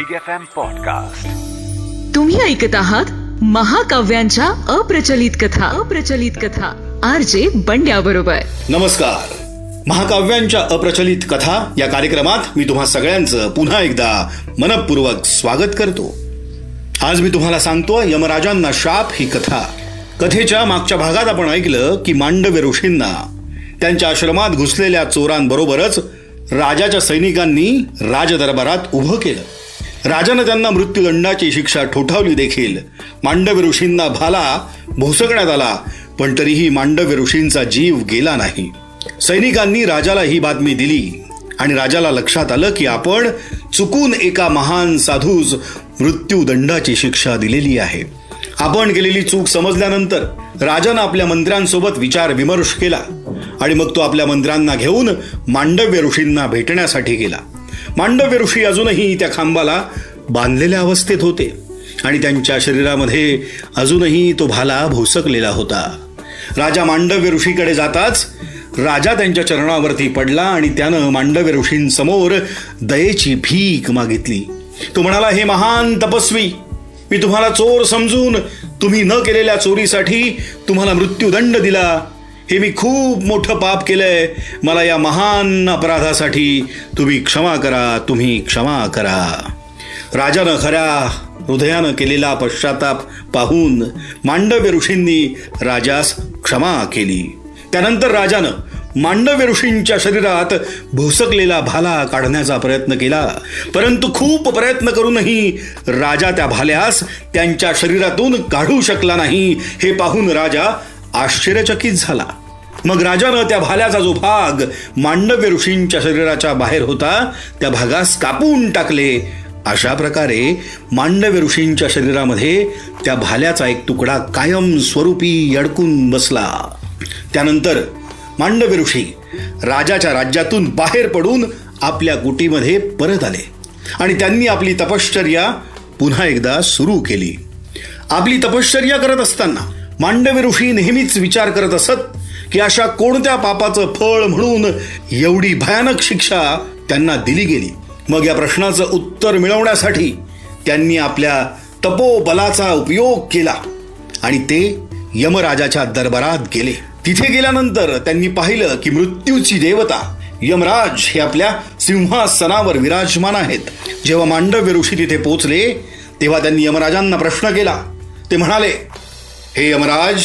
Big F M podcast तुम्ही ऐकत आहात महाकाव्यांच्या अप्रचलित कथा. अप्रचलित कथा. आर जे बंड्या बरोबर नमस्कार. महाकाव्यांच्या अप्रचलित कथा या कार्यक्रमात मी तुम्हा सगळ्यांचं पुन्हा एकदा मनपूर्वक स्वागत करतो. आज मी तुम्हाला सांगतो यमराजांना शाप ही कथा. कथेच्या मागच्या भागात आपण ऐकलं की मांडव्य ऋषींना त्यांच्या आश्रमात घुसलेल्या चोरांबरोबरच राजाच्या सैनिकांनी राजदरबारात उभं केलं. राजानं त्यांना मृत्यूदंडाची शिक्षा ठोठावली देखील. मांडव्य ऋषींना भाला भोसकण्यात आला पण तरीही मांडव्य ऋषींचा जीव गेला नाही. सैनिकांनी राजाला ही बातमी दिली आणि राजाला लक्षात आलं की आपण चुकून एका महान साधूस मृत्यूदंडाची शिक्षा दिलेली आहे. आपण केलेली चूक समजल्यानंतर राजानं आपल्या मंत्र्यांसोबत विचार विमर्श केला आणि मग तो आपल्या मंत्र्यांना घेऊन मांडव्य ऋषींना भेटण्यासाठी गेला. मांडव्य ऋषी अजूनही त्या खांबाला बांधलेल्या अवस्थेत होते आणि त्यांच्या शरीरामध्ये अजूनही तो भाला भोसकलेला होता. राजा मांडव्य ऋषीकडे जाताच राजा त्यांच्या चरणावरती पडला आणि त्यानं मांडव्य ऋषींसमोर दयेची भीक मागितली. तो म्हणाला हे महान तपस्वी मी तुम्हाला चोर समजून तुम्ही न केलेल्या चोरीसाठी तुम्हाला मृत्यूदंड दिला. हे मी खूप मोठं पाप केलंय. मला या महान अपराधासाठी तुम्ही क्षमा करा तुम्ही क्षमा करा. राजानं खऱ्या हृदयानं केलेला पश्चाताप पाहून मांडव्य ऋषींनी राजास क्षमा केली. त्यानंतर राजानं मांडव्य ऋषींच्या शरीरात भोसकलेला भाला काढण्याचा प्रयत्न केला. परंतु खूप प्रयत्न करूनही राजा त्या भाल्यास त्यांच्या शरीरातून काढू शकला नाही हे पाहून राजा आश्चर्यचकित झाला. मग राजानं त्या भाल्याचा जो भाग मांडव्य ऋषींच्या शरीराच्या बाहेर होता त्या भागास कापून टाकले. अशा प्रकारे मांडव्य ऋषींच्या शरीरामध्ये त्या भाल्याचा एक तुकडा कायम स्वरूपी अडकून बसला. त्यानंतर मांडव्य ऋषी राजाच्या राज्यातून बाहेर पडून आपल्या कुटीमध्ये परत आले आणि त्यांनी आपली तपश्चर्या पुन्हा एकदा सुरू केली. आपली तपश्चर्या करत असताना मांडव्य ऋषी नेहमीच विचार करत असत की अशा कोणत्या पापाचं फळ म्हणून एवढी भयानक शिक्षा त्यांना दिली गेली? मग या प्रश्नाचं उत्तर मिळवण्यासाठी त्यांनी आपल्या तपोबलाचा उपयोग केला. आणि ते यमराजाच्या दरबारात गेले. तिथे गेल्यानंतर त्यांनी पाहिलं की मृत्यूची देवता यमराज हे आपल्या सिंहासनावर विराजमान आहेत. जेव्हा मांडव्य ऋषी तिथे पोचले तेव्हा त्यांनी यमराजांना प्रश्न केला. ते म्हणाले हे यमराज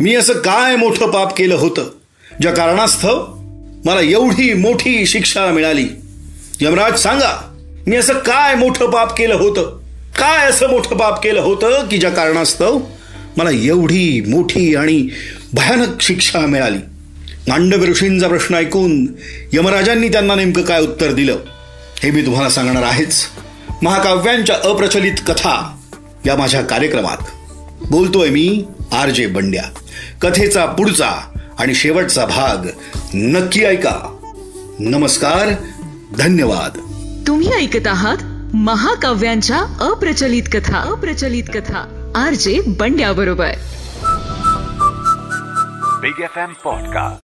मी असं काय मोठं पाप केलं होतं? ज्या कारणास्तव मला एवढी मोठी शिक्षा मिळाली. यमराज सांगा मी असं काय मोठं पाप केलं होतं? काय असं मोठं पाप केलं होतं की ज्या कारणास्तव मला एवढी मोठी आणि भयानक शिक्षा मिळाली? मांडव ऋषींचा प्रश्न ऐकून यमराजांनी त्यांना नेमकं काय उत्तर दिलं? हे मी तुम्हाला सांगणार आहेच. महाकाव्यांच्या अप्रचलित कथा या माझ्या कार्यक्रमात. बोलतोय मी आर जे बंड्या. कथेचा पुढचा आणि शेवटचा भाग नक्की ऐका. नमस्कार धन्यवाद. तुम्ही ऐकत आहात महाकाव्यांच्या अप्रचलित कथा. अप्रचलित कथा. आर जे बंड्या बरोबर बिग एफ एम पॉडकास्ट